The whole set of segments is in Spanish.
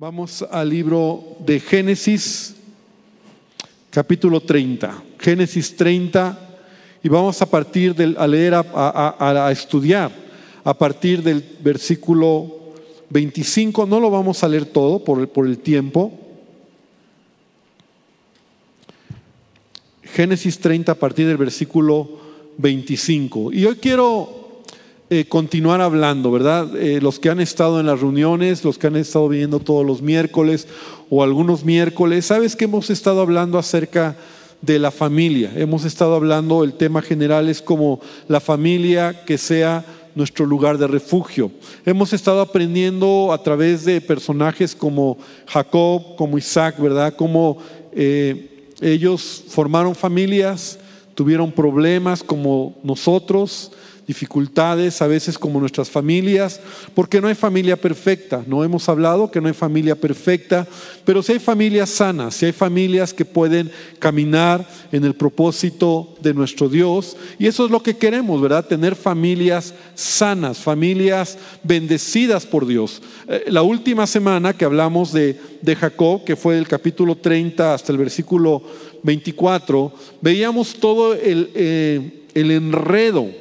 Vamos al libro de Génesis, capítulo 30. Génesis 30, y vamos a partir del, a leer, a, estudiar a partir del versículo 25. No lo vamos a leer todo por el, por el tiempo. Génesis 30 a partir del versículo 25. Y hoy quiero eh, continuar hablando, ¿verdad? Eh, los que han estado en las reuniones, los que han estado viendo todos los miércoles o algunos miércoles, sabes que hemos estado hablando acerca de la familia. Hemos estado hablando, el tema general es como la familia que sea nuestro lugar de refugio. Hemos estado aprendiendo a través de personajes como Jacob, como Isaac, ¿verdad? Como eh, ellos formaron familias, tuvieron problemas como nosotros, dificultades, a veces como nuestras familias, porque no hay familia perfecta. No hemos hablado que no hay familia perfecta, pero si hay familias sanas, si hay familias que pueden caminar en el propósito de nuestro Dios, y eso es lo que queremos, ¿verdad? Tener familias sanas, familias bendecidas por Dios. Eh, la última semana que hablamos de, de Jacob, que fue del capítulo 30 hasta el versículo 24, veíamos todo el, eh, el enredo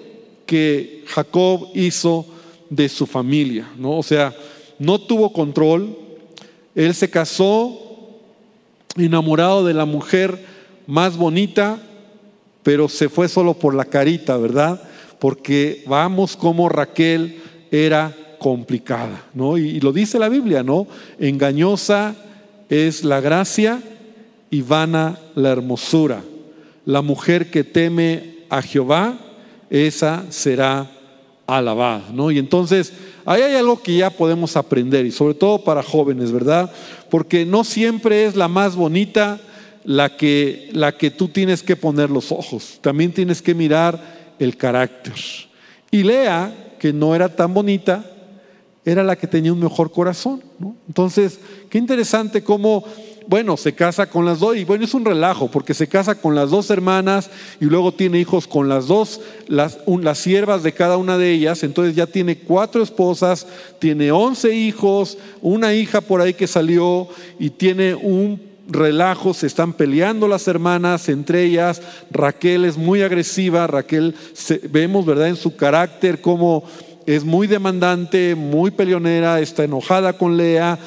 que Jacob hizo de su familia, ¿no? O sea, no tuvo control, él se casó enamorado de la mujer más bonita, pero se fue solo por la carita, ¿verdad? Porque vamos como Raquel era complicada, ¿no? Y, y lo dice la Biblia, ¿no? Engañosa es la gracia y vana la hermosura. La mujer que teme a Jehová esa será alabada. ¿no? Y entonces, ahí hay algo que ya podemos aprender, y sobre todo para jóvenes, ¿verdad? Porque no siempre es la más bonita la que, la que tú tienes que poner los ojos, también tienes que mirar el carácter. Y Lea, que no era tan bonita, era la que tenía un mejor corazón. Entonces, qué interesante cómo bueno, se casa con las dos, y bueno, es un relajo, porque se casa con las dos hermanas y luego tiene hijos con las dos, las, las siervas de cada una de ellas, entonces ya tiene cuatro esposas, tiene once hijos, una hija por ahí que salió y tiene un relajo, se están peleando las hermanas entre ellas, Raquel es muy agresiva, Raquel vemos, ¿verdad?, en su carácter como es muy demandante, muy peleonera, está enojada con Lea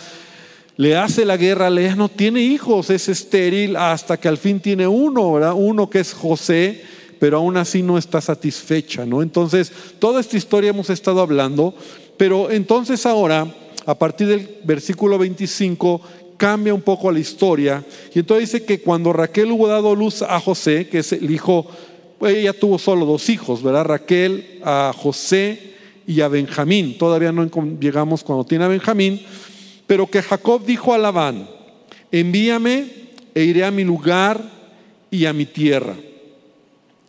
le hace la guerra, Lea no tiene hijos, es estéril hasta que al fin tiene uno, ¿verdad? Uno que es José, pero aún así no está satisfecha, ¿no? Entonces, toda esta historia hemos estado hablando, pero entonces ahora, a partir del versículo 25, cambia un poco la historia, y entonces dice que cuando Raquel hubo dado luz a José, que es el hijo, ella tuvo solo dos hijos, ¿verdad? Raquel, a José y a Benjamín, todavía no llegamos cuando tiene a Benjamín, pero que Jacob dijo a Labán, envíame e iré a mi lugar y a mi tierra.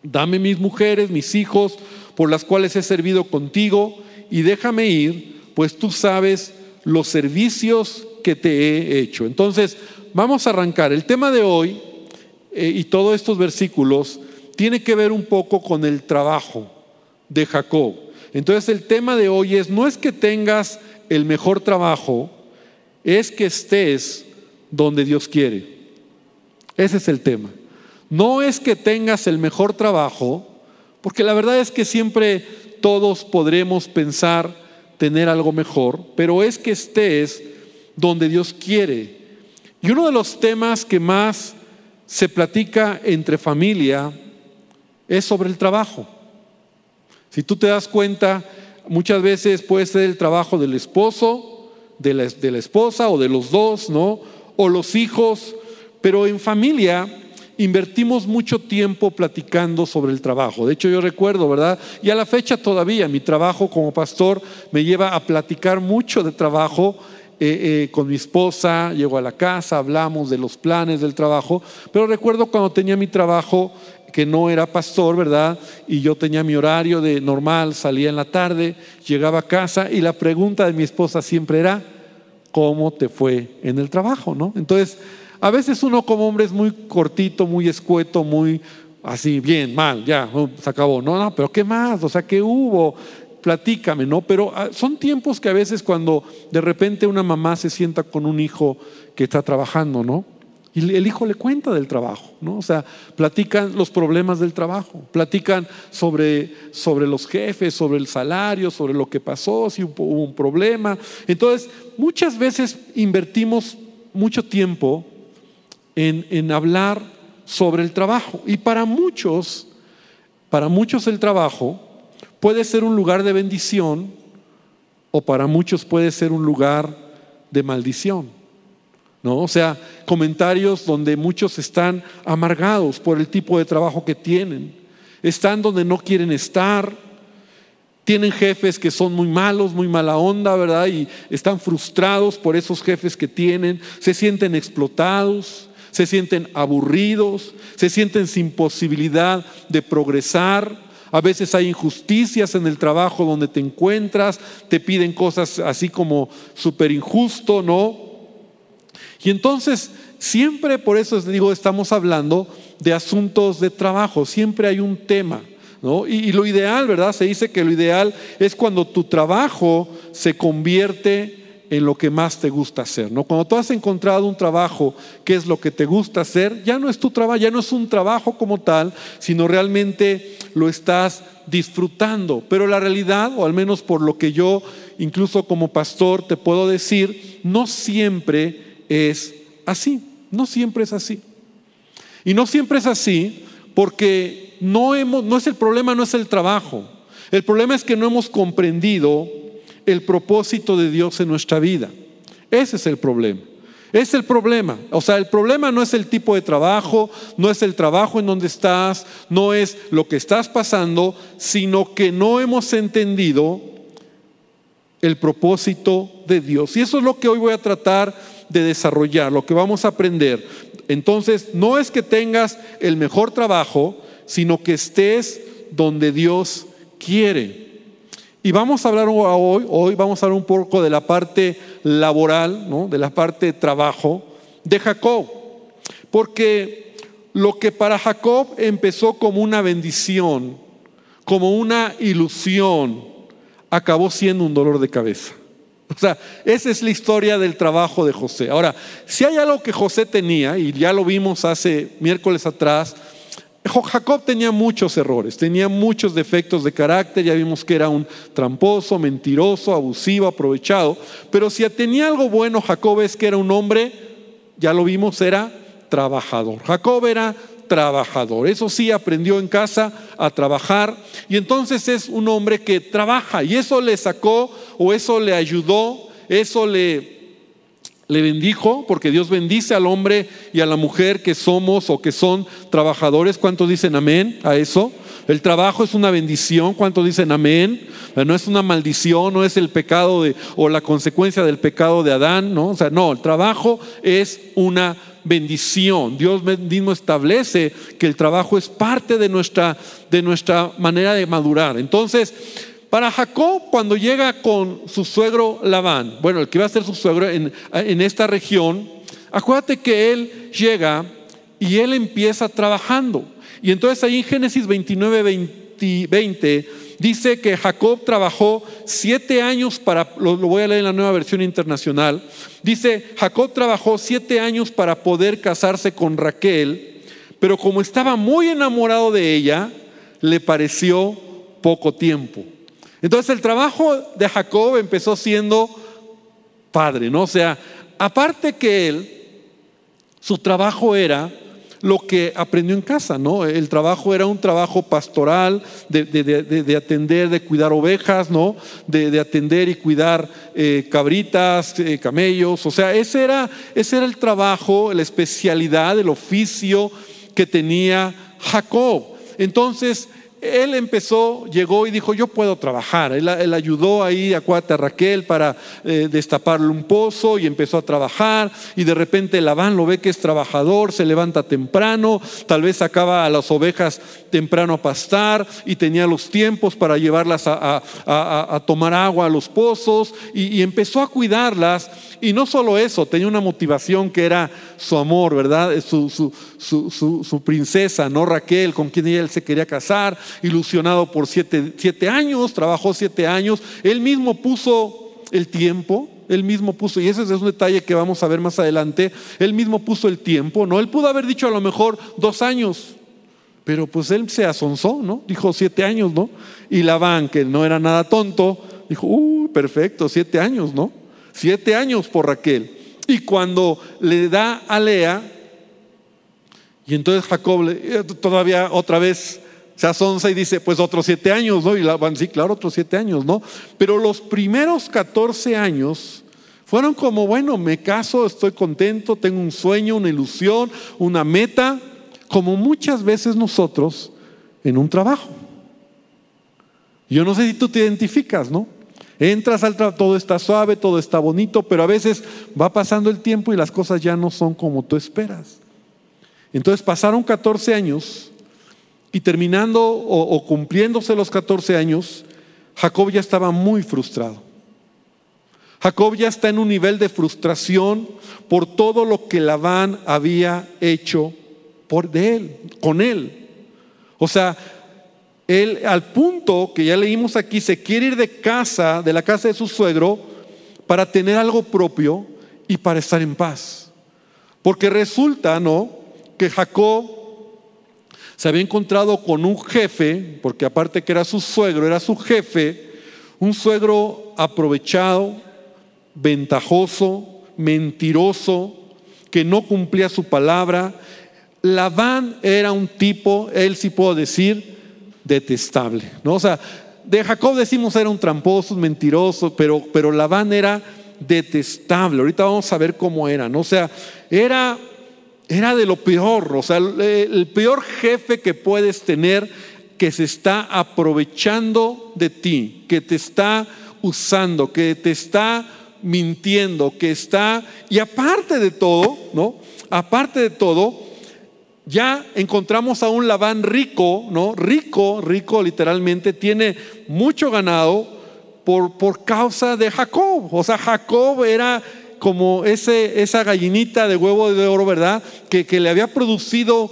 Dame mis mujeres, mis hijos, por las cuales he servido contigo, y déjame ir, pues tú sabes los servicios que te he hecho. Entonces, vamos a arrancar. El tema de hoy eh, y todos estos versículos tiene que ver un poco con el trabajo de Jacob. Entonces, el tema de hoy es, no es que tengas el mejor trabajo, es que estés donde Dios quiere. Ese es el tema. No es que tengas el mejor trabajo, porque la verdad es que siempre todos podremos pensar tener algo mejor, pero es que estés donde Dios quiere. Y uno de los temas que más se platica entre familia es sobre el trabajo. Si tú te das cuenta, muchas veces puede ser el trabajo del esposo, de la, esposa o de los dos, ¿no? O los hijos, pero en familia invertimos mucho tiempo platicando sobre el trabajo. De hecho, yo recuerdo, ¿verdad? Y a la fecha todavía mi trabajo como pastor me lleva a platicar mucho de trabajo eh, eh, con mi esposa. Llego a la casa, hablamos de los planes del trabajo. Pero recuerdo cuando tenía mi trabajo que no era pastor, ¿verdad? Y yo tenía mi horario de normal, salía en la tarde, llegaba a casa y la pregunta de mi esposa siempre era, ¿cómo te fue en el trabajo, no? Entonces, a veces uno como hombre es muy cortito, muy escueto, muy así, bien, mal, ya, se acabó. No, no, pero ¿qué más? O sea, ¿qué hubo? platícame, ¿no? Pero ah, son tiempos que a veces cuando de repente una mamá se sienta con un hijo que está trabajando, ¿no? Y el hijo le cuenta del trabajo, ¿no? O sea, platican los problemas del trabajo, platican sobre, sobre los jefes, sobre el salario, sobre lo que pasó, si hubo un problema. Entonces, muchas veces invertimos mucho tiempo en, en hablar sobre el trabajo. Y para muchos, para muchos el trabajo puede ser un lugar de bendición o para muchos puede ser un lugar de maldición. ¿No? O sea, comentarios donde muchos están amargados por el tipo de trabajo que tienen, están donde no quieren estar, tienen jefes que son muy malos, muy mala onda, ¿verdad? Y están frustrados por esos jefes que tienen, se sienten explotados, se sienten aburridos, se sienten sin posibilidad de progresar. A veces hay injusticias en el trabajo donde te encuentras, te piden cosas así como súper injusto, ¿no? Y entonces, siempre por eso les digo, estamos hablando de asuntos de trabajo, siempre hay un tema. ¿no? Y, y, lo ideal, ¿verdad? Se dice que lo ideal es cuando tu trabajo se convierte en lo que más te gusta hacer, ¿no? Cuando tú has encontrado un trabajo que es lo que te gusta hacer, ya no es tu trabajo, ya no es un trabajo como tal, sino realmente lo estás disfrutando. Pero la realidad, o al menos por lo que yo incluso como pastor te puedo decir, no siempre es así. No siempre es así. Y no siempre es así porque no, hemos, no es el problema, no es el trabajo. El problema es que no hemos comprendido el propósito de Dios en nuestra vida. Ese es el problema. Es el problema. O sea, el problema no es el tipo de trabajo, no es el trabajo en donde estás, no es lo que estás pasando, sino que no hemos entendido el propósito de Dios. Y eso es lo que hoy voy a tratar de desarrollar, lo que vamos a aprender. Entonces, no es que tengas el mejor trabajo, sino que estés donde Dios quiere. Y vamos a hablar hoy, hoy vamos a hablar un poco de la parte laboral, ¿no? de la parte de trabajo de Jacob. Porque lo que para Jacob empezó como una bendición, como una ilusión, acabó siendo un dolor de cabeza. O sea, esa es la historia del trabajo de José. Ahora, si hay algo que José tenía, y ya lo vimos hace miércoles atrás, Jacob tenía muchos errores, tenía muchos defectos de carácter, ya vimos que era un tramposo, mentiroso, abusivo, aprovechado, pero si tenía algo bueno Jacob es que era un hombre, ya lo vimos, era trabajador. Jacob era trabajador. Eso sí, aprendió en casa a trabajar y entonces es un hombre que trabaja y eso le sacó o eso le ayudó, eso le, le bendijo, porque Dios bendice al hombre y a la mujer que somos o que son trabajadores. ¿Cuántos dicen amén a eso? El trabajo es una bendición. ¿Cuántos dicen amén? No es una maldición, no es el pecado de, o la consecuencia del pecado de Adán, ¿no? O sea, no, el trabajo es una bendición. Dios mismo establece que el trabajo es parte de nuestra, de nuestra manera de madurar. Entonces, para Jacob, cuando llega con su suegro Labán, bueno, el que va a ser su suegro en, en esta región, acuérdate que él llega y él empieza trabajando. Y entonces ahí en Génesis 29, 20, dice que Jacob trabajó siete años para, lo, voy a leer en la nueva versión internacional, dice, Jacob trabajó siete años para poder casarse con Raquel, pero como estaba muy enamorado de ella, le pareció poco tiempo. Entonces el trabajo de Jacob empezó siendo padre, ¿no? O sea, aparte que él, su trabajo era lo que aprendió en casa, ¿no? El trabajo era un trabajo pastoral, de, atender, de cuidar ovejas, ¿no? De, atender y cuidar eh, cabritas, eh, camellos, o sea, ese era, ese era el trabajo, la especialidad, el oficio que tenía Jacob. Entonces, él empezó, llegó y dijo, yo puedo trabajar. Él, ayudó ahí a Cuata Raquel para eh, destaparle un pozo y empezó a trabajar. Y de repente Labán lo ve que es trabajador, se levanta temprano, tal vez sacaba a las ovejas temprano a pastar y tenía los tiempos para llevarlas a, tomar agua a los pozos y, empezó a cuidarlas. Y no solo eso, tenía una motivación que era su amor, ¿verdad? Su, su, su, princesa, ¿no? Raquel, con quien él se quería casar. Ilusionado por siete, siete años, trabajó siete años, él mismo puso el tiempo, él mismo puso, y ese es un detalle que vamos a ver más adelante, él mismo puso el tiempo, ¿no? Él pudo haber dicho a lo mejor dos años, pero pues él se asonzó, ¿no? Dijo siete años, ¿no? Y Labán, que no era nada tonto, dijo, uh, perfecto, siete años, ¿no? Siete años por Raquel. Y cuando le da a Lea, y entonces Jacob eh, todavía otra vez se asonza y dice, pues otros siete años, ¿no? Y Labán, sí, claro, otros siete años, ¿no? Pero los primeros catorce años fueron como, bueno, me caso, estoy contento, tengo un sueño, una ilusión, una meta, como muchas veces nosotros en un trabajo. Yo no sé si tú te identificas, ¿no? Entras al trabajo, todo está suave, todo está bonito, pero a veces va pasando el tiempo y las cosas ya no son como tú esperas. Entonces pasaron 14 años y terminando o, cumpliéndose los 14 años, Jacob ya estaba muy frustrado. Jacob ya está en un nivel de frustración por todo lo que Labán había hecho por de él, con él. O sea, él al punto que ya leímos aquí se quiere ir de casa, de la casa de su suegro, para tener algo propio y para estar en paz. Porque resulta, ¿no? Que Jacob se había encontrado con un jefe, porque aparte que era su suegro, era su jefe, un suegro aprovechado, ventajoso, mentiroso, que no cumplía su palabra, Labán era un tipo, él sí puedo decir, detestable. ¿no? O sea, de Jacob decimos era un tramposo, un mentiroso, pero, pero Labán era detestable. Ahorita vamos a ver cómo era, ¿no? O sea, era, era de lo peor, o sea, el, peor jefe que puedes tener que se está aprovechando de ti, que te está usando, que te está mintiendo, que está, y aparte de todo, ¿no? Aparte de todo, ya encontramos a un Labán rico, ¿no? Rico, rico literalmente, tiene mucho ganado por, por causa de Jacob. O sea, Jacob era como ese, esa gallinita de huevo de oro, ¿verdad? Que, que le había producido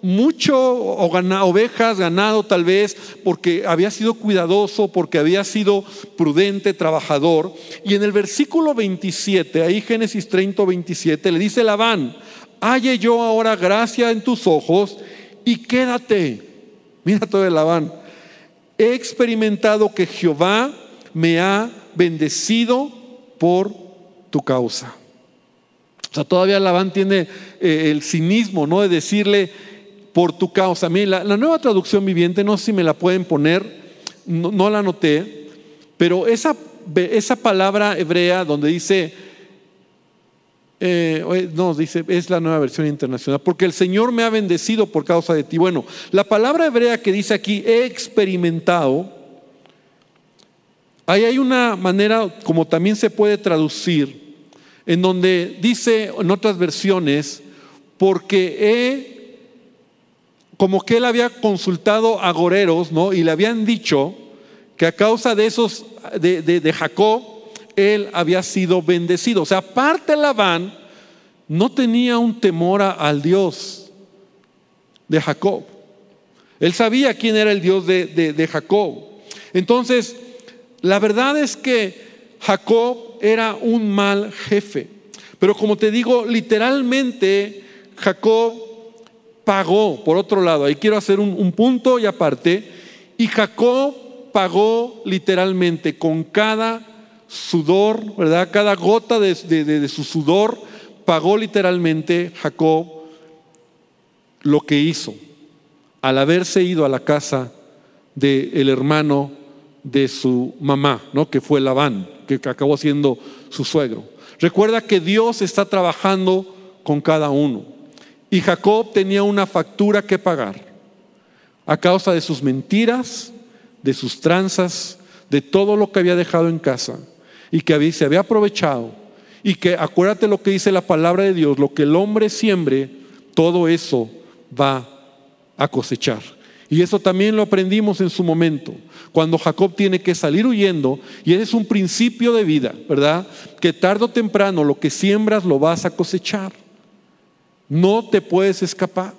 mucho ovejas, ganado tal vez, porque había sido cuidadoso, porque había sido prudente, trabajador. Y en el versículo 27, ahí Génesis 30, 27, le dice Labán, halle yo ahora gracia en tus ojos y quédate. Mira todo el Labán. He experimentado que Jehová me ha bendecido por tu causa. O sea, todavía Labán tiene eh, el cinismo, ¿no? De decirle por tu causa. Mira, la, la, nueva traducción viviente, no sé si me la pueden poner, no, no la noté, pero esa, esa palabra hebrea donde dice eh, no, dice, es la nueva versión internacional, porque el Señor me ha bendecido por causa de ti. Bueno, la palabra hebrea que dice aquí, he experimentado, ahí hay una manera como también se puede traducir, en donde dice en otras versiones, porque como que él había consultado a goreros, ¿no? Y le habían dicho que a causa de esos, de, de, de Jacob, él había sido bendecido. O sea, aparte Labán no tenía un temor al Dios de Jacob. Él sabía quién era el Dios de, de, de Jacob. Entonces, la verdad es que Jacob era un mal jefe. Pero como te digo, literalmente Jacob pagó, por otro lado, ahí quiero hacer un, un punto y aparte, y Jacob pagó literalmente con cada sudor, ¿verdad? Cada gota de, de, de, su sudor pagó literalmente Jacob lo que hizo al haberse ido a la casa del hermano de su mamá, ¿no? que fue Labán, que acabó siendo su suegro. Recuerda que Dios está trabajando con cada uno. Y Jacob tenía una factura que pagar a causa de sus mentiras, de sus tranzas, de todo lo que había dejado en casa y que se había aprovechado y que acuérdate lo que dice la palabra de Dios, lo que el hombre siembre, todo eso va a cosechar. Y eso también lo aprendimos en su momento, cuando Jacob tiene que salir huyendo, y ese es un principio de vida, ¿verdad? Que tarde o temprano lo que siembras lo vas a cosechar. No te puedes escapar.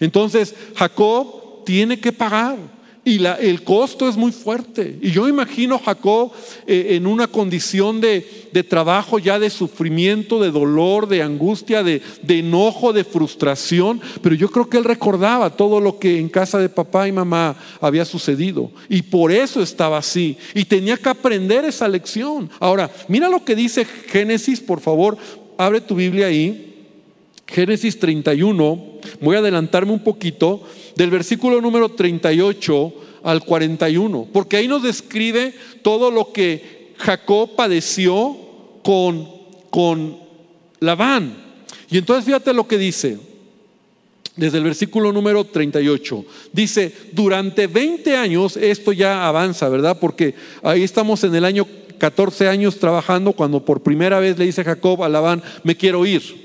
Entonces Jacob tiene que pagar Y la, el costo es muy fuerte. Y yo imagino a Jacob eh, en una condición de, trabajo ya de sufrimiento, de dolor, de angustia, de, enojo, de frustración. Pero yo creo que él recordaba todo lo que en casa de papá y mamá había sucedido. Y por eso estaba así. Y tenía que aprender esa lección. Ahora, mira lo que dice Génesis, por favor. Abre tu Biblia ahí. Génesis 31. Voy a adelantarme un poquito del versículo número 38 al 41, porque ahí nos describe todo lo que Jacob padeció con, con Labán. Y entonces fíjate lo que dice, desde el versículo número 38. Dice, durante 20 años, esto ya avanza, ¿verdad? Porque ahí estamos en el año 14 años trabajando cuando por primera vez le dice Jacob a Labán, me quiero ir.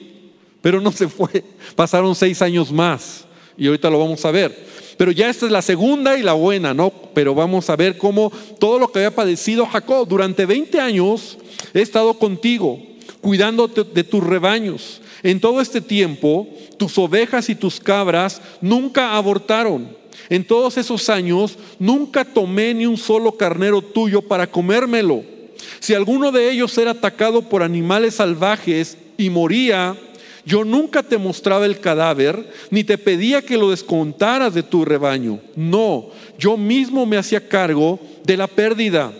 Pero no se fue, pasaron seis años más y ahorita lo vamos a ver. Pero ya esta es la segunda y la buena, ¿no? Pero vamos a ver cómo todo lo que había padecido Jacob durante 20 años he estado contigo, cuidándote de tus rebaños. En todo este tiempo, tus ovejas y tus cabras nunca abortaron. En todos esos años, nunca tomé ni un solo carnero tuyo para comérmelo. Si alguno de ellos era atacado por animales salvajes y moría, yo nunca te mostraba el cadáver, ni te pedía que lo descontaras de tu rebaño. No, yo mismo me hacía cargo de la pérdida.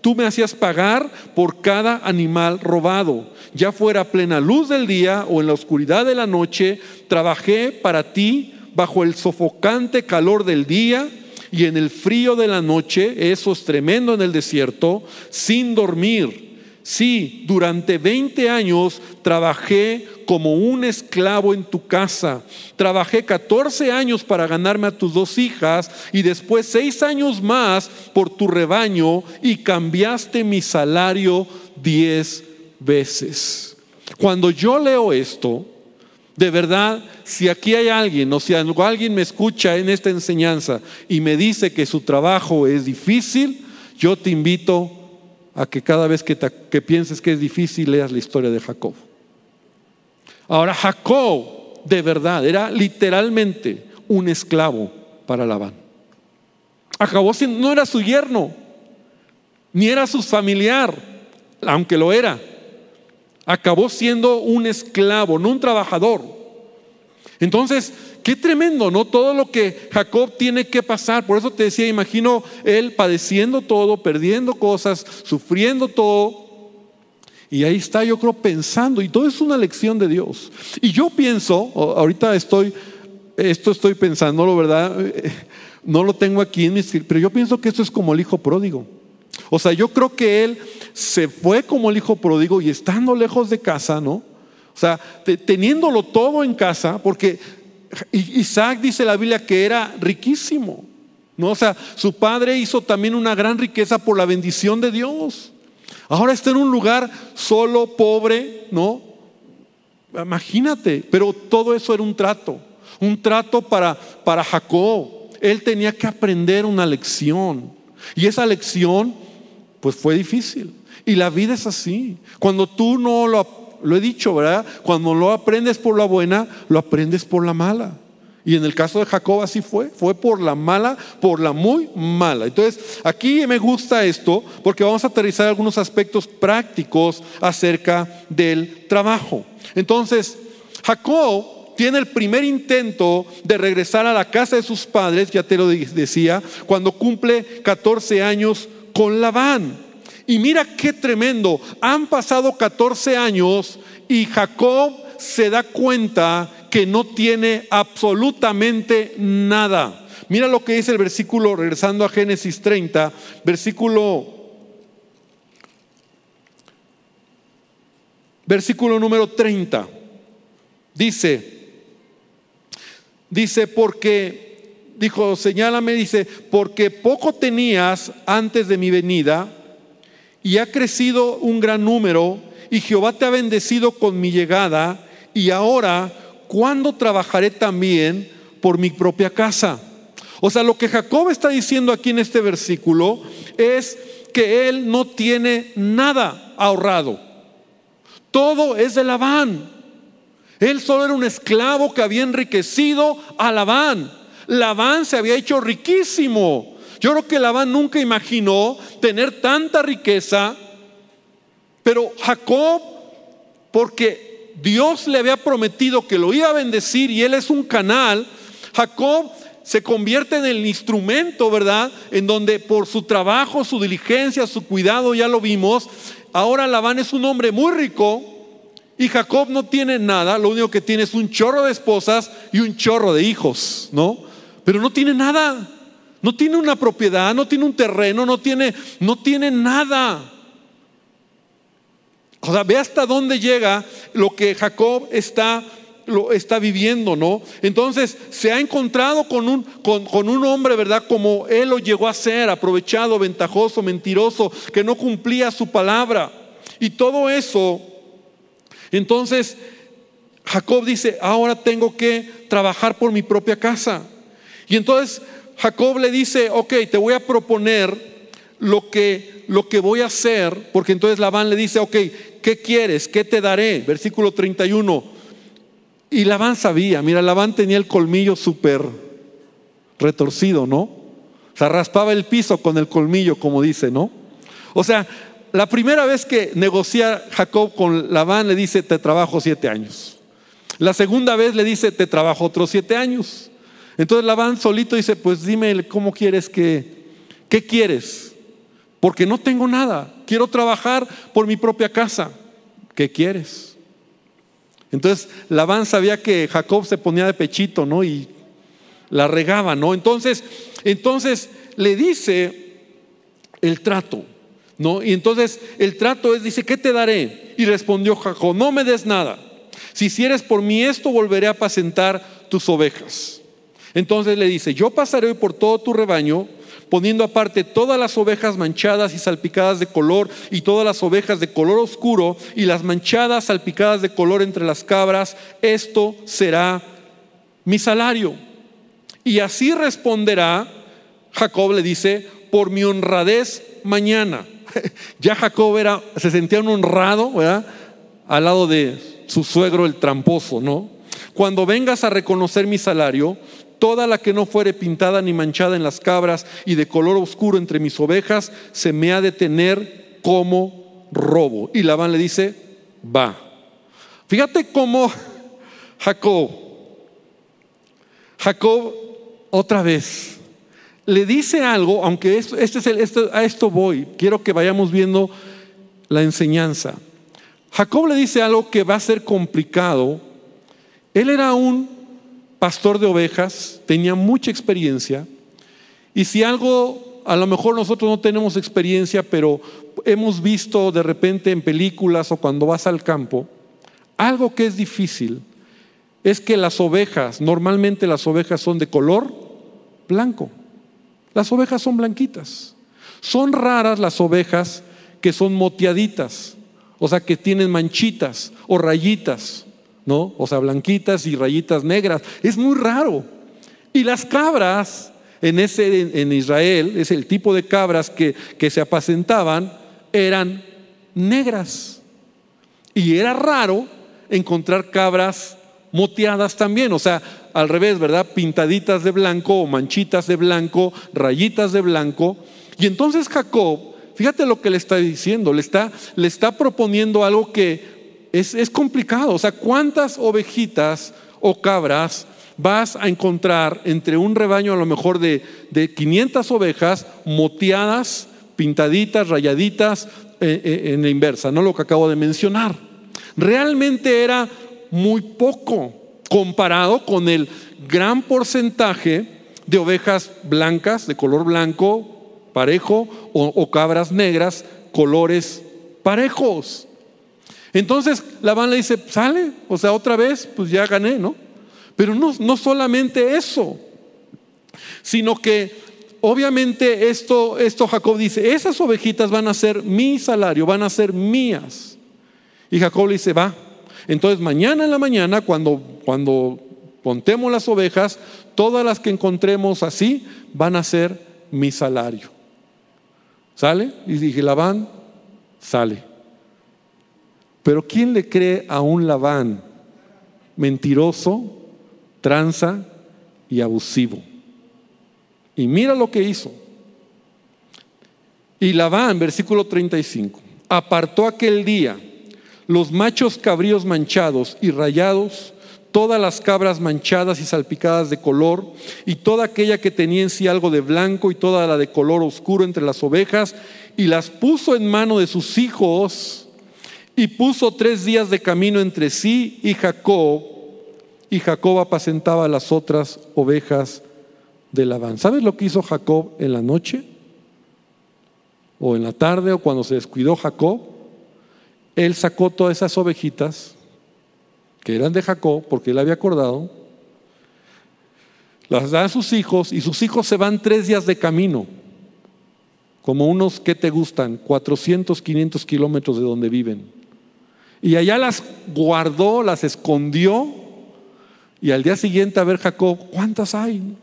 Tú me hacías pagar por cada animal robado. Ya fuera a plena luz del día o en la oscuridad de la noche, trabajé para ti bajo el sofocante calor del día y en el frío de la noche, eso es tremendo en el desierto, sin dormir. Sí, durante 20 años trabajé como un esclavo en tu casa. Trabajé 14 años para ganarme a tus dos hijas y después seis años más por tu rebaño y cambiaste mi salario 10 veces. Cuando yo leo esto, de verdad, si aquí hay alguien o si alguien me escucha en esta enseñanza y me dice que su trabajo es difícil, yo te invito a que cada vez que, que pienses que es difícil leas la historia de Jacob. Ahora Jacob de verdad era literalmente un esclavo para Labán. Acabó siendo, no era su yerno, ni era su familiar, aunque lo era. Acabó siendo un esclavo, no un trabajador. Entonces, qué tremendo, ¿no? Todo lo que Jacob tiene que pasar. Por eso te decía, imagino él padeciendo todo, perdiendo cosas, sufriendo todo, y ahí está, yo creo, pensando, y todo es una lección de Dios. Y yo pienso, ahorita estoy, esto estoy pensando, ¿verdad? No lo tengo aquí en mi pero yo pienso que esto es como el hijo pródigo. O sea, yo creo que él se fue como el hijo pródigo y estando lejos de casa, ¿no? O sea, teniéndolo todo en casa, porque Isaac dice la Biblia que era riquísimo, ¿no? O sea, su padre hizo también una gran riqueza por la bendición de Dios. Ahora está en un lugar solo, pobre, ¿no? Imagínate, pero todo eso era un trato, un trato para, para Jacob. Él tenía que aprender una lección. Y esa lección, pues fue difícil. Y la vida es así. Cuando tú no lo, lo he dicho, ¿verdad? Cuando lo aprendes por la buena, lo aprendes por la mala. Y en el caso de Jacob así fue, fue por la mala, por la muy mala. Entonces, aquí me gusta esto porque vamos a aterrizar algunos aspectos prácticos acerca del trabajo. Entonces, Jacob tiene el primer intento de regresar a la casa de sus padres, ya te lo decía, cuando cumple 14 años con Labán. Y mira qué tremendo, han pasado 14 años y Jacob se da cuenta que no tiene absolutamente nada. Mira lo que dice el versículo, regresando a Génesis 30, versículo, versículo número 30. Dice, dice, porque, dijo, señálame, dice, porque poco tenías antes de mi venida y ha crecido un gran número y Jehová te ha bendecido con mi llegada y ahora ¿cuándo trabajaré también por mi propia casa? O sea, lo que Jacob está diciendo aquí en este versículo es que él no tiene nada ahorrado. Todo es de Labán. Él solo era un esclavo que había enriquecido a Labán. Labán se había hecho riquísimo. Yo creo que Labán nunca imaginó tener tanta riqueza, pero Jacob, porque Dios le había prometido que lo iba a bendecir y él es un canal, Jacob se convierte en el instrumento, ¿verdad? En donde por su trabajo, su diligencia, su cuidado, ya lo vimos, ahora Labán es un hombre muy rico y Jacob no tiene nada, lo único que tiene es un chorro de esposas y un chorro de hijos, ¿no? Pero no tiene nada. No tiene una propiedad, no tiene un terreno, no tiene, no tiene nada. O sea, ve hasta dónde llega lo que Jacob está, lo está viviendo, ¿no? Entonces se ha encontrado con un, con, con un hombre, ¿verdad? Como él lo llegó a ser, aprovechado, ventajoso, mentiroso, que no cumplía su palabra. Y todo eso, entonces Jacob dice, ahora tengo que trabajar por mi propia casa. Y entonces Jacob le dice, ok, te voy a proponer lo que, lo que voy a hacer, porque entonces Labán le dice, ok, ¿qué quieres? ¿Qué te daré? Versículo 31. Y Labán sabía, mira, Labán tenía el colmillo súper retorcido, ¿no? O sea, raspaba el piso con el colmillo, como dice, ¿no? O sea, la primera vez que negocia Jacob con Labán le dice, te trabajo siete años. La segunda vez le dice, te trabajo otros siete años. Entonces Labán solito dice, pues dime cómo quieres que, ¿qué quieres? Porque no tengo nada, quiero trabajar por mi propia casa. ¿Qué quieres? Entonces Labán sabía que Jacob se ponía de pechito, ¿no? Y la regaba, ¿no? Entonces, entonces le dice el trato, ¿no? Y entonces el trato es, dice, ¿qué te daré? Y respondió Jacob, no me des nada. Si hicieres por mí esto, volveré a apacentar tus ovejas. Entonces le dice, yo pasaré por todo tu rebaño, poniendo aparte todas las ovejas manchadas y salpicadas de color y todas las ovejas de color oscuro y las manchadas salpicadas de color entre las cabras, esto será mi salario. Y así responderá, Jacob le dice, por mi honradez mañana. ya Jacob era, se sentía honrado, ¿verdad? Al lado de su suegro el tramposo, ¿no? Cuando vengas a reconocer mi salario, Toda la que no fuere pintada ni manchada en las cabras y de color oscuro entre mis ovejas, se me ha de tener como robo. Y Labán le dice, va. Fíjate cómo Jacob, Jacob otra vez, le dice algo, aunque este es a esto voy, quiero que vayamos viendo la enseñanza. Jacob le dice algo que va a ser complicado. Él era un pastor de ovejas, tenía mucha experiencia. Y si algo, a lo mejor nosotros no tenemos experiencia, pero hemos visto de repente en películas o cuando vas al campo, algo que es difícil es que las ovejas, normalmente las ovejas son de color blanco. Las ovejas son blanquitas. Son raras las ovejas que son moteaditas, o sea, que tienen manchitas o rayitas. ¿No? O sea, blanquitas y rayitas negras. Es muy raro. Y las cabras en, ese, en Israel, es el tipo de cabras que, que se apacentaban, eran negras. Y era raro encontrar cabras moteadas también, o sea, al revés, ¿verdad? Pintaditas de blanco o manchitas de blanco, rayitas de blanco. Y entonces Jacob, fíjate lo que le está diciendo, le está, le está proponiendo algo que es, complicado. O sea, ¿cuántas ovejitas o cabras vas a encontrar entre un rebaño a lo mejor de, de 500 ovejas moteadas, pintaditas, rayaditas eh, eh, en la inversa, no lo que acabo de mencionar. Realmente era muy poco comparado con el gran porcentaje de ovejas blancas, de color blanco, parejo, o cabras negras, colores parejos. Entonces Labán le dice, sale, o sea, otra vez, pues ya gané, ¿no? Pero no, no solamente eso, sino que obviamente esto, esto Jacob dice, esas ovejitas van a ser mi salario, van a ser mías. Y Jacob le dice, va. Entonces mañana en la mañana, cuando, cuando contemos las ovejas, todas las que encontremos así van a ser mi salario. ¿Sale? Y dije, Labán, sale. Pero ¿quién le cree a un Labán mentiroso, tranza y abusivo? Y mira lo que hizo. Y Labán, versículo 35, apartó aquel día los machos cabríos manchados y rayados, todas las cabras manchadas y salpicadas de color, y toda aquella que tenía en sí algo de blanco y toda la de color oscuro entre las ovejas, y las puso en mano de sus hijos, y puso tres días de camino entre sí y Jacob, y Jacob apacentaba las otras ovejas de Labán. ¿Sabes lo que hizo Jacob en la noche? o en la tarde o cuando se descuidó Jacob, él sacó todas esas ovejitas que eran de Jacob, porque él había acordado, las da a sus hijos y sus hijos se van tres días de camino, como unos que te gustan, 400, 500 kilómetros de donde viven. Y allá las guardó, las escondió, y al día siguiente a ver Jacob, ¿cuántas hay?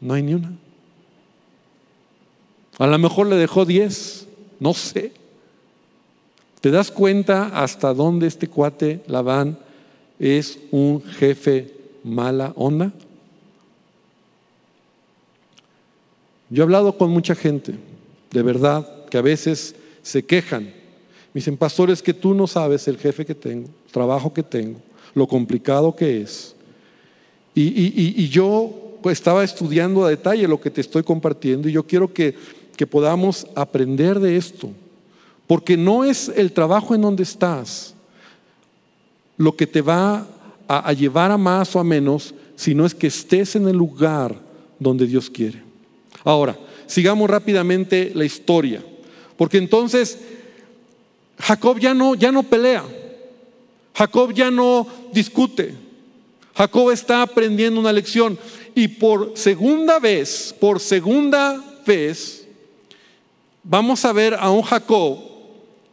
No hay ni una. A lo mejor le dejó 10, no sé. ¿Te das cuenta hasta dónde este cuate Labán es un jefe mala onda? Yo he hablado con mucha gente, de verdad, que a veces se quejan. Me dicen, pastores, que tú no sabes el jefe que tengo, el trabajo que tengo, lo complicado que es. Y, y yo pues, estaba estudiando a detalle lo que te estoy compartiendo y yo quiero que que podamos aprender de esto. Porque no es el trabajo en donde estás lo que te va a, llevar a más o a menos, sino es que estés en el lugar donde Dios quiere. Ahora, sigamos rápidamente la historia. Porque entonces Jacob ya no, ya no pelea. Jacob ya no discute. Jacob está aprendiendo una lección. Y por segunda vez, por segunda vez, vamos a ver a un Jacob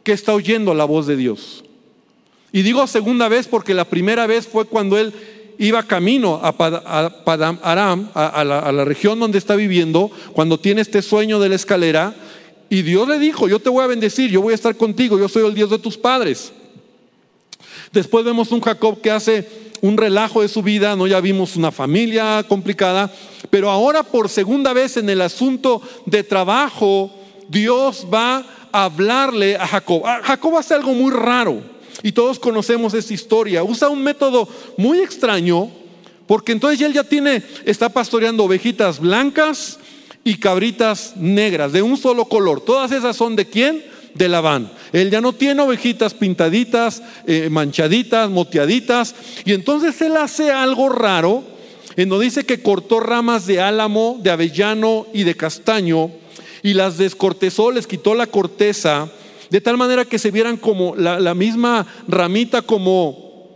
que está oyendo la voz de Dios. Y digo segunda vez porque la primera vez fue cuando él iba camino a Padam Aram, a, la, a la región donde está viviendo, cuando tiene este sueño de la escalera, y Dios le dijo, yo te voy a bendecir, yo voy a estar contigo, yo soy el Dios de tus padres. Después vemos un Jacob que hace un relajo de su vida, no ya vimos una familia complicada, pero ahora por segunda vez en el asunto de trabajo, Dios va a hablarle a Jacob. Ah, Jacob hace algo muy raro y todos conocemos esta historia. Usa un método muy extraño porque entonces él ya tiene, está pastoreando ovejitas blancas y cabritas negras de un solo color. Todas esas son de quién? De Labán. Él ya no tiene ovejitas pintaditas, eh, manchaditas, moteaditas. Y entonces él hace algo raro en donde dice que cortó ramas de álamo, de avellano y de castaño y las descortezó, les quitó la corteza, de tal manera que se vieran como la, misma ramita como,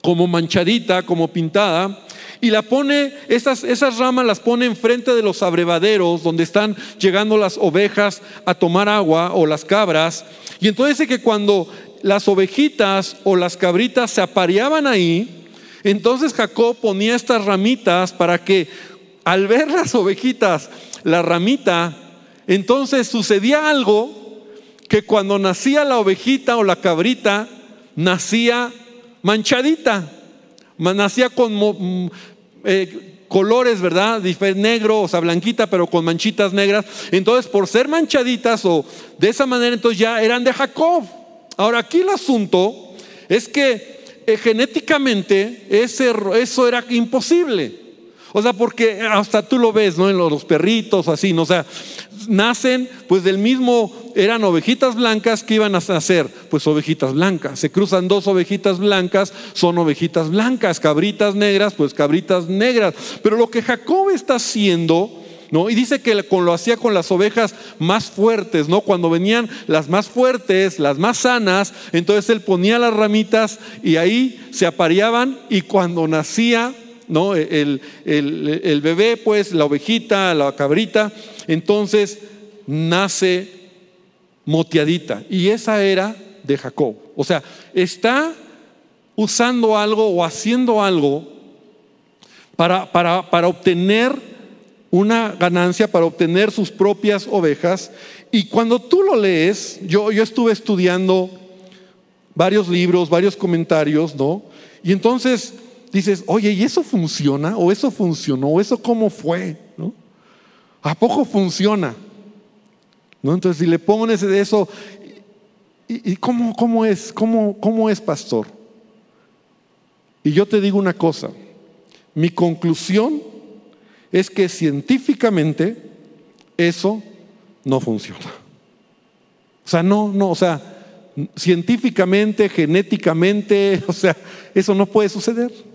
como manchadita, como pintada, y la pone, esas, esas ramas las pone enfrente de los abrevaderos donde están llegando las ovejas a tomar agua o las cabras. Y entonces dice que cuando las ovejitas o las cabritas se apareaban ahí, entonces Jacob ponía estas ramitas para que al ver las ovejitas, la ramita entonces sucedía algo que cuando nacía la ovejita o la cabrita, nacía manchadita, nacía con eh, colores, ¿verdad? Negro, o sea, blanquita, pero con manchitas negras. Entonces, por ser manchaditas o de esa manera, entonces ya eran de Jacob. Ahora, aquí el asunto es que eh, genéticamente ese, eso era imposible. O sea, porque hasta tú lo ves, ¿no? En los perritos, así, ¿no? O sea, nacen pues del mismo, eran ovejitas blancas que iban a nacer, pues ovejitas blancas. Se cruzan dos ovejitas blancas, son ovejitas blancas, cabritas negras, pues cabritas negras. Pero lo que Jacob está haciendo, ¿no? Y dice que lo hacía con las ovejas más fuertes, ¿no? Cuando venían las más fuertes, las más sanas, entonces él ponía las ramitas y ahí se apareaban y cuando nacía ¿no? El, el, bebé, pues, la ovejita, la cabrita, entonces nace moteadita. Y esa era de Jacob. O sea, está usando algo o haciendo algo para, para, para obtener una ganancia, para obtener sus propias ovejas. Y cuando tú lo lees, yo, yo estuve estudiando varios libros, varios comentarios, ¿no? Y entonces dices, oye, ¿y eso funciona? ¿O eso funcionó? ¿O eso cómo fue? ¿No? ¿A poco funciona? Entonces, si le pones eso, ¿y, cómo, cómo, es? ¿Cómo, ¿Cómo es, pastor? Y yo te digo una cosa, mi conclusión es que científicamente eso no funciona. O sea, no, no, o sea, científicamente, genéticamente, o sea, eso no puede suceder.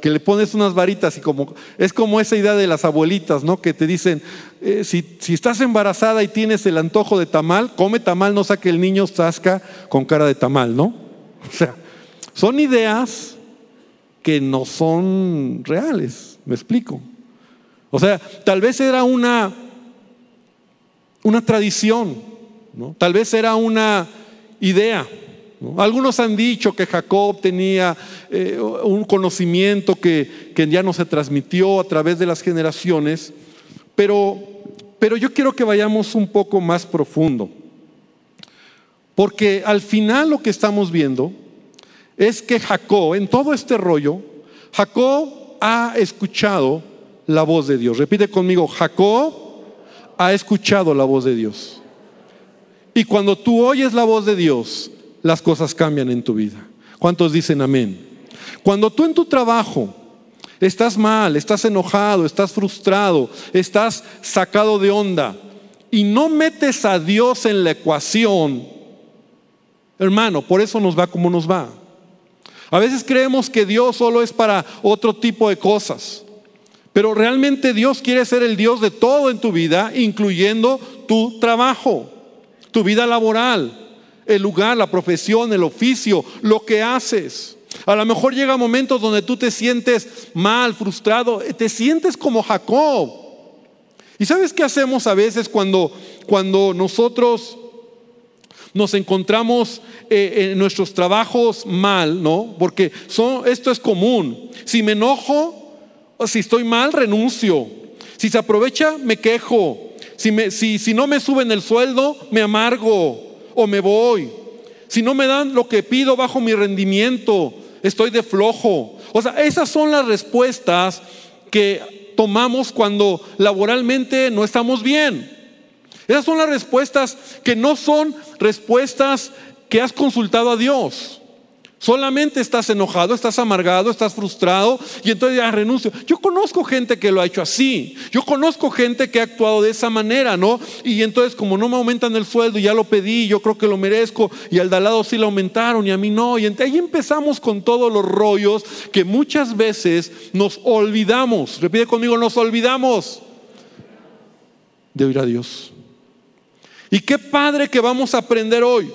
Que le pones unas varitas y como es como esa idea de las abuelitas, ¿no? Que te dicen, eh, si, si, estás embarazada y tienes el antojo de tamal, come tamal, no saque el niño zasca con cara de tamal, ¿no? O sea, son ideas que no son reales, me explico. O sea, tal vez era una, una tradición, ¿no? tal vez era una idea. Algunos han dicho que Jacob tenía eh, un conocimiento que, que, ya no se transmitió a través de las generaciones, pero, pero yo quiero que vayamos un poco más profundo, porque al final lo que estamos viendo es que Jacob, en todo este rollo, Jacob ha escuchado la voz de Dios. Repite conmigo, Jacob ha escuchado la voz de Dios. Y cuando tú oyes la voz de Dios, las cosas cambian en tu vida. ¿Cuántos dicen amén? Cuando tú en tu trabajo estás mal, estás enojado, estás frustrado, estás sacado de onda y no metes a Dios en la ecuación, hermano, por eso nos va como nos va. A veces creemos que Dios solo es para otro tipo de cosas. Pero realmente Dios quiere ser el Dios de todo en tu vida, incluyendo tu trabajo, tu vida laboral, el lugar, la profesión, el oficio, lo que haces. A lo mejor llega momentos donde tú te sientes mal, frustrado, te sientes como Jacob. ¿Y sabes qué hacemos a veces cuando, cuando nosotros nos encontramos eh, en nuestros trabajos mal, ¿no? Porque son, esto es común. Si me enojo, o si estoy mal, renuncio. Si se aprovecha, me quejo. Si, me, si, si no me suben el sueldo, me amargo o me voy. Si no me dan lo que pido bajo mi rendimiento, estoy de flojo. O sea, esas son las respuestas que tomamos cuando laboralmente no estamos bien. Esas son las respuestas que no son respuestas que has consultado a Dios. Solamente estás enojado, estás amargado, estás frustrado y entonces ya renuncio. Yo conozco gente que lo ha hecho así. Yo conozco gente que ha actuado de esa manera, ¿no? Y entonces como no me aumentan el sueldo, ya lo pedí, yo creo que lo merezco y al de al lado sí lo aumentaron y a mí no. Y ahí empezamos con todos los rollos que muchas veces nos olvidamos. Repite conmigo, nos olvidamos de oír a Dios. Y qué padre que vamos a aprender hoy.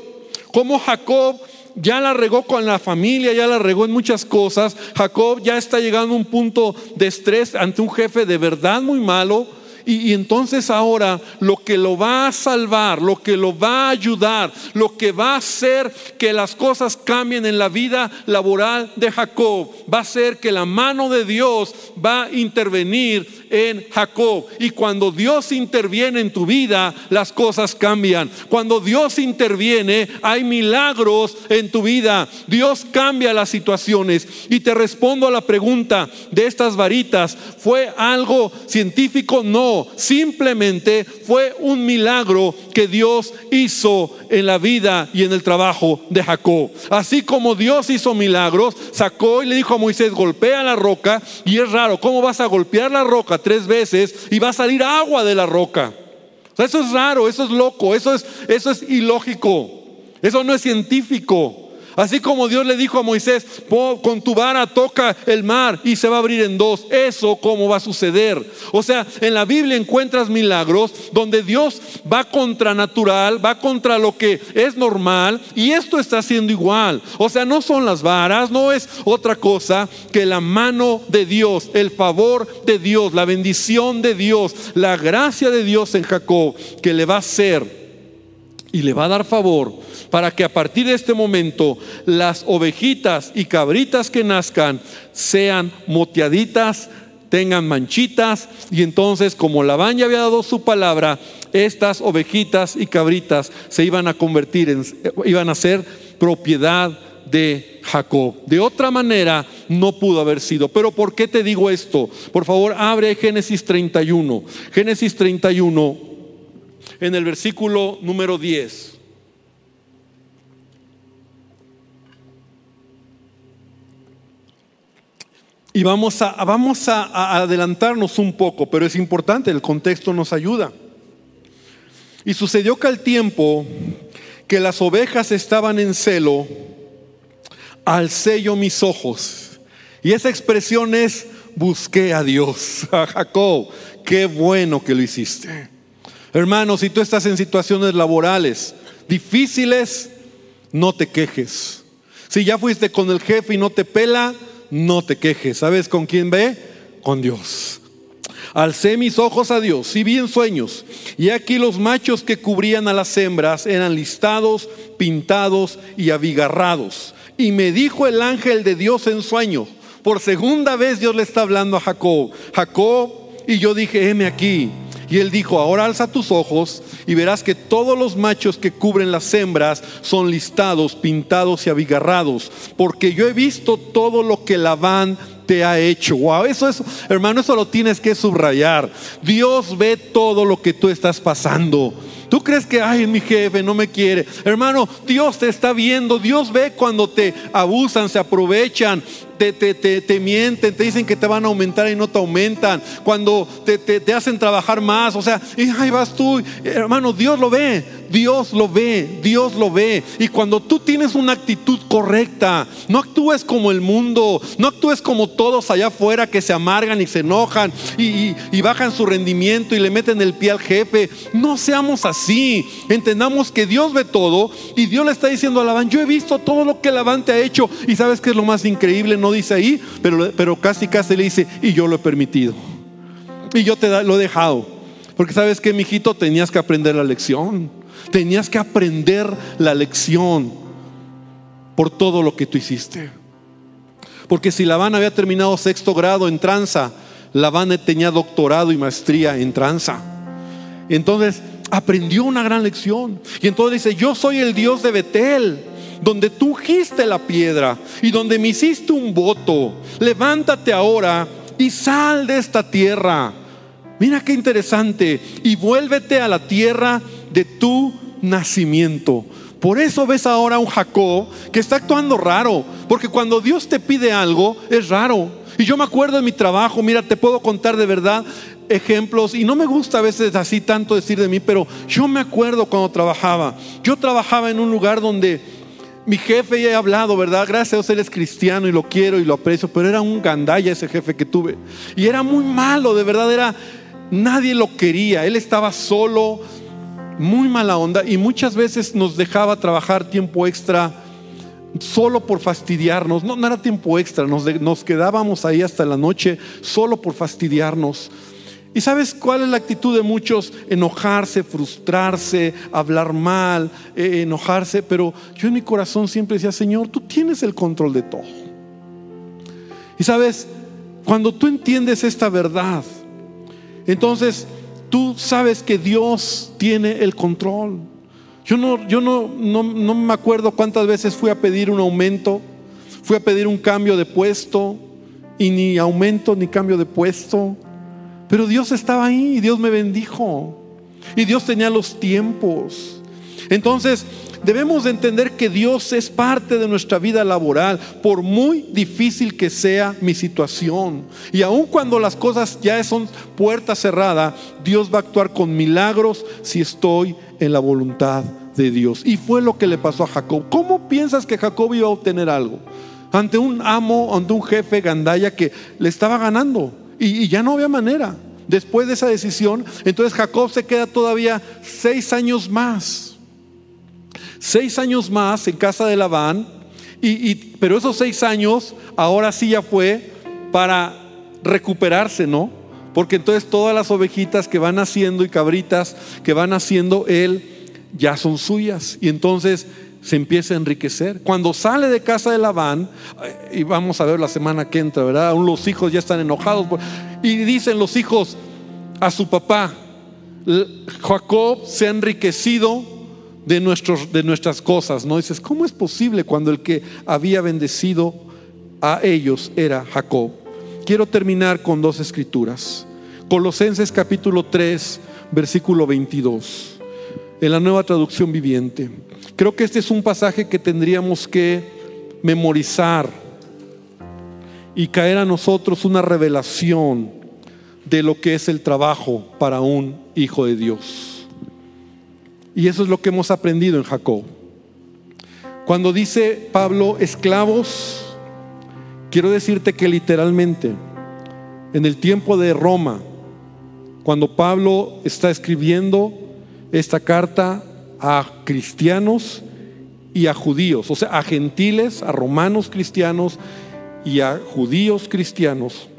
Cómo Jacob ya la regó con la familia, ya la regó en muchas cosas. Jacob ya está llegando a un punto de estrés ante un jefe de verdad muy malo y, entonces ahora lo que lo va a salvar, lo que lo va a ayudar, lo que va a hacer que las cosas cambien en la vida laboral de Jacob, va a ser que la mano de Dios va a intervenir en Jacob. Y cuando Dios interviene en tu vida, las cosas cambian. Cuando Dios interviene, hay milagros en tu vida. Dios cambia las situaciones. Y te respondo a la pregunta de estas varitas, ¿fue algo científico? No simplemente fue un milagro que Dios hizo en la vida y en el trabajo de Jacob. Así como Dios hizo milagros, sacó y le dijo a Moisés, golpea la roca, y es raro, ¿cómo vas a golpear la roca tres veces y va a salir agua de la roca? eso es raro, eso es loco, eso es, eso es ilógico, eso no es científico. Así como Dios le dijo a Moisés, con tu vara toca el mar y se va a abrir en dos. Eso cómo va a suceder. O sea, en la Biblia encuentras milagros donde Dios va contra natural, va contra lo que es normal y esto está siendo igual. O sea, no son las varas, no es otra cosa que la mano de Dios, el favor de Dios, la bendición de Dios, la gracia de Dios en Jacob que le va a hacer y le va a dar favor para que a partir de este momento las ovejitas y cabritas que nazcan sean moteaditas, tengan manchitas y entonces como Labán ya había dado su palabra, estas ovejitas y cabritas se iban a convertir en, iban a ser propiedad de Jacob. De otra manera no pudo haber sido. Pero ¿por qué te digo esto? Por favor, abre Génesis 31. Génesis 31 en el versículo número 10. Y vamos a, vamos a, adelantarnos un poco, pero es importante, el contexto nos ayuda. Y sucedió que al tiempo que las ovejas estaban en celo, al sello mis ojos. Y esa expresión es, busqué a Dios. A Jacob, qué bueno que lo hiciste. Hermano, si tú estás en situaciones laborales difíciles, no te quejes. Si ya fuiste con el jefe y no te pela, no te quejes. ¿Sabes con quién ve? Con Dios. Alcé mis ojos a Dios y vi en sueños. Y aquí los machos que cubrían a las hembras eran listados, pintados y abigarrados. Y me dijo el ángel de Dios en sueño. Por segunda vez Dios le está hablando a Jacob. Jacob, y yo dije, heme aquí. Y él dijo, ahora alza tus ojos y verás que todos los machos que cubren las hembras son listados, pintados y abigarrados, porque yo he visto todo lo que Labán te ha hecho. Wow, eso es, hermano, eso lo tienes que subrayar. Dios ve todo lo que tú estás pasando. Tú crees que, ay, mi jefe no me quiere. Hermano, Dios te está viendo. Dios ve cuando te abusan, se aprovechan te, te, te, mienten, te dicen que te van a aumentar y no te aumentan, cuando te, hacen trabajar más, o sea, y ahí vas tú, hermano, Dios lo ve, Dios lo ve, Dios lo ve. Y cuando tú tienes una actitud correcta, no actúes como el mundo, no actúes como todos allá afuera que se amargan y se enojan y, y bajan su rendimiento y le meten el pie al jefe. No seamos así, entendamos que Dios ve todo y Dios le está diciendo a Labán, yo he visto todo lo que Labán te ha hecho y sabes que es lo más increíble, no dice ahí, pero, pero casi casi le dice, y yo lo he permitido. Y yo te lo he dejado. Porque sabes que, mijito, tenías que aprender la lección. Tenías que aprender la lección por todo lo que tú hiciste. Porque si Labán había terminado sexto grado en tranza, Labán tenía doctorado y maestría en tranza. Entonces aprendió una gran lección. Y entonces dice, yo soy el Dios de Betel donde tú ungiste la piedra y donde me hiciste un voto, levántate ahora y sal de esta tierra. Mira qué interesante. Y vuélvete a la tierra de tu nacimiento. Por eso ves ahora a un Jacob que está actuando raro. Porque cuando Dios te pide algo, es raro. Y yo me acuerdo de mi trabajo, mira, te puedo contar de verdad ejemplos, y no me gusta a veces así tanto decir de mí, pero yo me acuerdo cuando trabajaba. Yo trabajaba en un lugar donde mi jefe ya he hablado, ¿verdad? Gracias a Dios él es cristiano y lo quiero y lo aprecio, pero era un gandalla ese jefe que tuve. Y era muy malo, de verdad, era, nadie lo quería, él estaba solo, muy mala onda y muchas veces nos dejaba trabajar tiempo extra solo por fastidiarnos. No, no era tiempo extra, nos, nos quedábamos ahí hasta la noche solo por fastidiarnos. ¿Y sabes cuál es la actitud de muchos? Enojarse, frustrarse, hablar mal, eh, enojarse. Pero yo en mi corazón siempre decía, Señor, tú tienes el control de todo. Y sabes, cuando tú entiendes esta verdad, entonces tú sabes que Dios tiene el control. Yo no, yo no, no, no me acuerdo cuántas veces fui a pedir un aumento, fui a pedir un cambio de puesto y ni aumento ni cambio de puesto. Pero Dios estaba ahí y Dios me bendijo. Y Dios tenía los tiempos. Entonces, debemos de entender que Dios es parte de nuestra vida laboral, por muy difícil que sea mi situación. Y aun cuando las cosas ya son puerta cerrada, Dios va a actuar con milagros si estoy en la voluntad de Dios. Y fue lo que le pasó a Jacob. ¿Cómo piensas que Jacob iba a obtener algo? Ante un amo, ante un jefe gandaya que le estaba ganando. Y, ya no había manera. Después de esa decisión, entonces Jacob se queda todavía seis años más. Seis años más en casa de Labán. Y, pero esos seis años, ahora sí ya fue para recuperarse, ¿no? Porque entonces todas las ovejitas que van haciendo y cabritas que van haciendo él ya son suyas. Y entonces se empieza a enriquecer. Cuando sale de casa de Labán, y vamos a ver la semana que entra, ¿verdad? Aún los hijos ya están enojados. Y dicen los hijos a su papá, Jacob se ha enriquecido de, nuestros, de nuestras cosas, ¿no? Dices, ¿cómo es posible cuando el que había bendecido a ellos era Jacob? Quiero terminar con dos escrituras. Colosenses capítulo 3, versículo 22. en la nueva traducción viviente. Creo que este es un pasaje que tendríamos que memorizar y caer a nosotros una revelación de lo que es el trabajo para un hijo de Dios. Y eso es lo que hemos aprendido en Jacob. Cuando dice Pablo esclavos, quiero decirte que literalmente en el tiempo de Roma, cuando Pablo está escribiendo esta carta a cristianos y a judíos, o sea, a gentiles, a romanos cristianos y a judíos cristianos,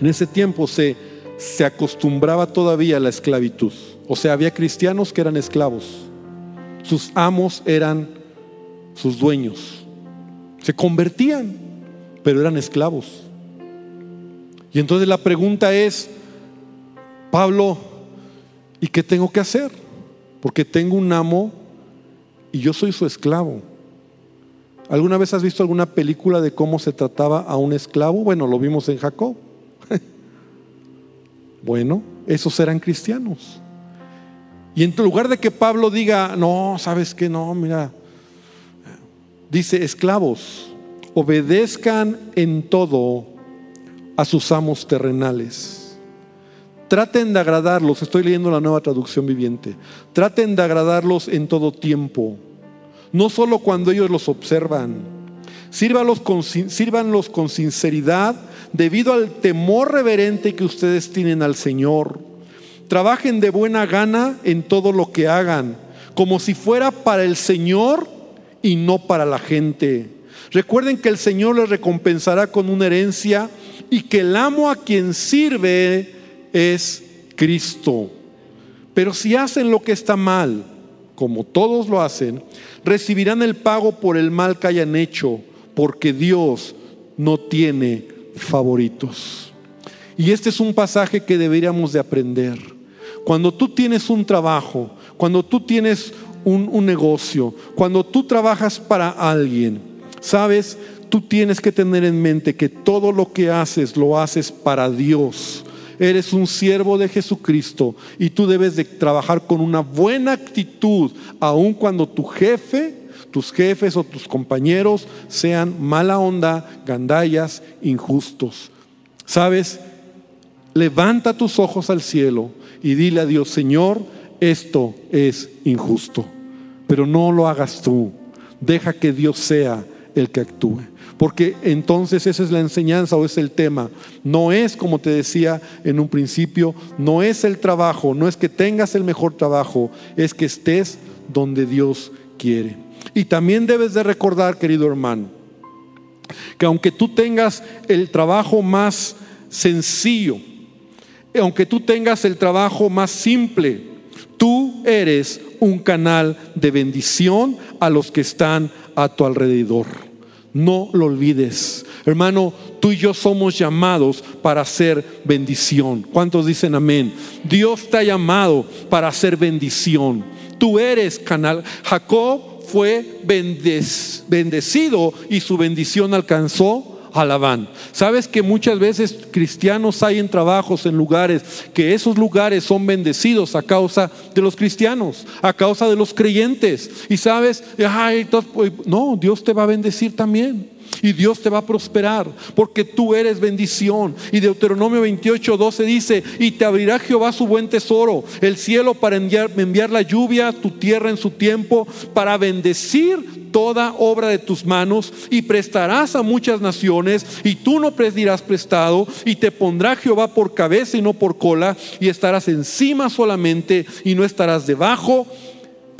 en ese tiempo se, se acostumbraba todavía a la esclavitud. O sea, había cristianos que eran esclavos. Sus amos eran sus dueños. Se convertían, pero eran esclavos. Y entonces la pregunta es, Pablo, ¿y qué tengo que hacer? Porque tengo un amo y yo soy su esclavo. ¿Alguna vez has visto alguna película de cómo se trataba a un esclavo? Bueno, lo vimos en Jacob. bueno, esos eran cristianos. Y en lugar de que Pablo diga, no, sabes que no, mira, dice, esclavos, obedezcan en todo a sus amos terrenales. Traten de agradarlos, estoy leyendo la nueva traducción viviente, traten de agradarlos en todo tiempo, no solo cuando ellos los observan. Sírvanlos con, sírvanlos con sinceridad debido al temor reverente que ustedes tienen al Señor. Trabajen de buena gana en todo lo que hagan, como si fuera para el Señor y no para la gente. Recuerden que el Señor les recompensará con una herencia y que el amo a quien sirve es Cristo. Pero si hacen lo que está mal, como todos lo hacen, recibirán el pago por el mal que hayan hecho, porque Dios no tiene favoritos. Y este es un pasaje que deberíamos de aprender. Cuando tú tienes un trabajo, cuando tú tienes un, un negocio, cuando tú trabajas para alguien, sabes, tú tienes que tener en mente que todo lo que haces lo haces para Dios. Eres un siervo de Jesucristo y tú debes de trabajar con una buena actitud, aun cuando tu jefe, tus jefes o tus compañeros sean mala onda, gandallas, injustos. ¿Sabes? Levanta tus ojos al cielo y dile a Dios, Señor, esto es injusto. Pero no lo hagas tú. Deja que Dios sea el que actúe. Porque entonces esa es la enseñanza o es el tema. No es, como te decía en un principio, no es el trabajo, no es que tengas el mejor trabajo, es que estés donde Dios quiere. Y también debes de recordar, querido hermano, que aunque tú tengas el trabajo más sencillo, aunque tú tengas el trabajo más simple, tú eres un canal de bendición a los que están a tu alrededor. No lo olvides. Hermano, tú y yo somos llamados para hacer bendición. ¿Cuántos dicen amén? Dios te ha llamado para hacer bendición. Tú eres canal. Jacob fue bendecido y su bendición alcanzó alaban. Sabes que muchas veces cristianos hay en trabajos, en lugares, que esos lugares son bendecidos a causa de los cristianos, a causa de los creyentes. Y sabes, pues, no, Dios te va a bendecir también. Y Dios te va a prosperar porque tú eres bendición. Y Deuteronomio 28, 12 dice, y te abrirá Jehová su buen tesoro, el cielo para enviar, enviar la lluvia, tu tierra en su tiempo, para bendecir toda obra de tus manos y prestarás a muchas naciones y tú no pedirás prestado y te pondrá Jehová por cabeza y no por cola y estarás encima solamente y no estarás debajo.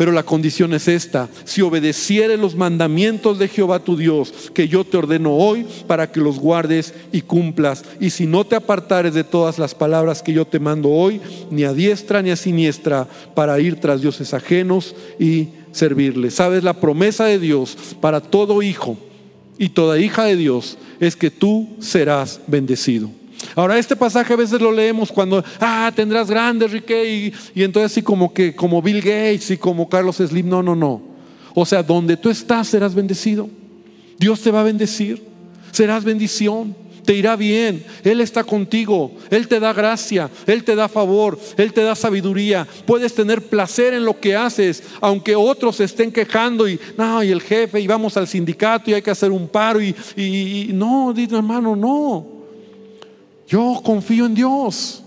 Pero la condición es esta, si obedecieres los mandamientos de Jehová tu Dios, que yo te ordeno hoy para que los guardes y cumplas, y si no te apartares de todas las palabras que yo te mando hoy, ni a diestra ni a siniestra, para ir tras dioses ajenos y servirle. ¿Sabes? La promesa de Dios para todo hijo y toda hija de Dios es que tú serás bendecido. Ahora, este pasaje a veces lo leemos cuando, ah, tendrás grandes riquezas y, entonces así como que, como Bill Gates y como Carlos Slim, no, no, no. O sea, donde tú estás serás bendecido. Dios te va a bendecir, serás bendición te irá bien, Él está contigo, Él te da gracia, Él te da favor, Él te da sabiduría, puedes tener placer en lo que haces, aunque otros estén quejando y, no, y el jefe, y vamos al sindicato y hay que hacer un paro y, y, no, dice hermano, no, yo confío en Dios.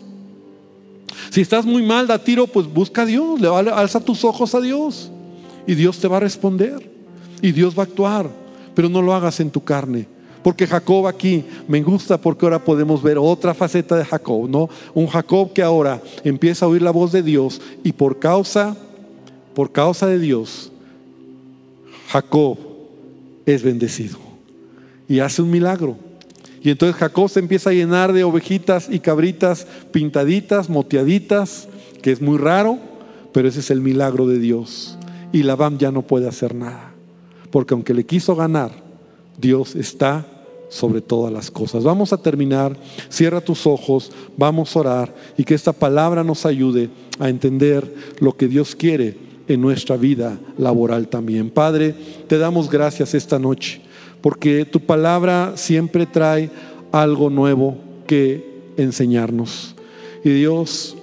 Si estás muy mal, da tiro, pues busca a Dios, alza tus ojos a Dios. Y Dios te va a responder. Y Dios va a actuar, pero no lo hagas en tu carne. Porque Jacob aquí me gusta porque ahora podemos ver otra faceta de Jacob, ¿no? Un Jacob que ahora empieza a oír la voz de Dios y por causa por causa de Dios Jacob es bendecido y hace un milagro. Y entonces Jacob se empieza a llenar de ovejitas y cabritas pintaditas, moteaditas, que es muy raro, pero ese es el milagro de Dios. Y Labán ya no puede hacer nada, porque aunque le quiso ganar, Dios está sobre todas las cosas. Vamos a terminar, cierra tus ojos, vamos a orar y que esta palabra nos ayude a entender lo que Dios quiere en nuestra vida laboral también. Padre, te damos gracias esta noche porque tu palabra siempre trae algo nuevo que enseñarnos. Y Dios,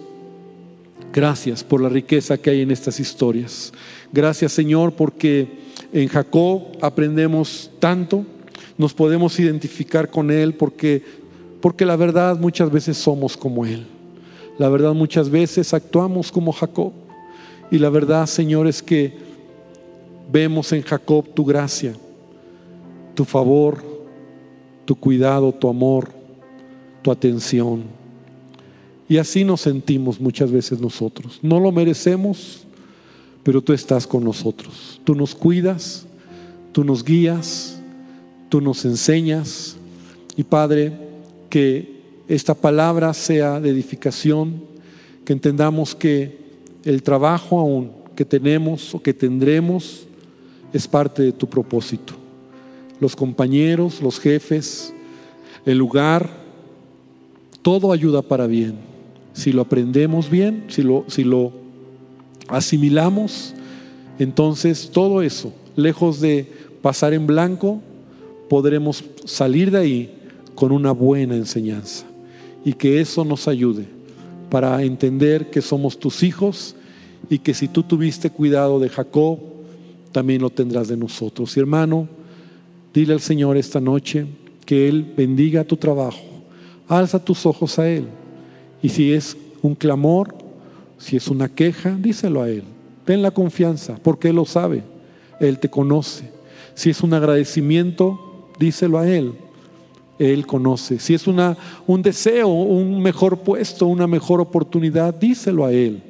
gracias por la riqueza que hay en estas historias. Gracias Señor porque en Jacob aprendemos tanto nos podemos identificar con Él porque, porque la verdad muchas veces somos como Él. La verdad muchas veces actuamos como Jacob. Y la verdad, Señor, es que vemos en Jacob tu gracia, tu favor, tu cuidado, tu amor, tu atención. Y así nos sentimos muchas veces nosotros. No lo merecemos, pero tú estás con nosotros. Tú nos cuidas, tú nos guías tú nos enseñas. Y Padre, que esta palabra sea de edificación, que entendamos que el trabajo aún que tenemos o que tendremos es parte de tu propósito. Los compañeros, los jefes, el lugar, todo ayuda para bien. Si lo aprendemos bien, si lo, si lo asimilamos, entonces todo eso, lejos de pasar en blanco, podremos salir de ahí con una buena enseñanza y que eso nos ayude para entender que somos tus hijos y que si tú tuviste cuidado de Jacob, también lo tendrás de nosotros. Y hermano, dile al Señor esta noche que Él bendiga tu trabajo. Alza tus ojos a Él. Y si es un clamor, si es una queja, díselo a Él. Ten la confianza, porque Él lo sabe. Él te conoce. Si es un agradecimiento, díselo a Él. Él conoce. Si es una, un deseo, un mejor puesto, una mejor oportunidad, díselo a Él.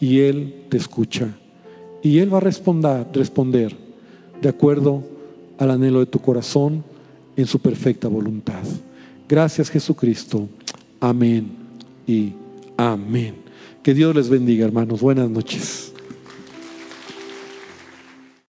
Y Él te escucha. Y Él va a responder, responder de acuerdo al anhelo de tu corazón en su perfecta voluntad. Gracias Jesucristo. Amén y amén. Que Dios les bendiga, hermanos. Buenas noches.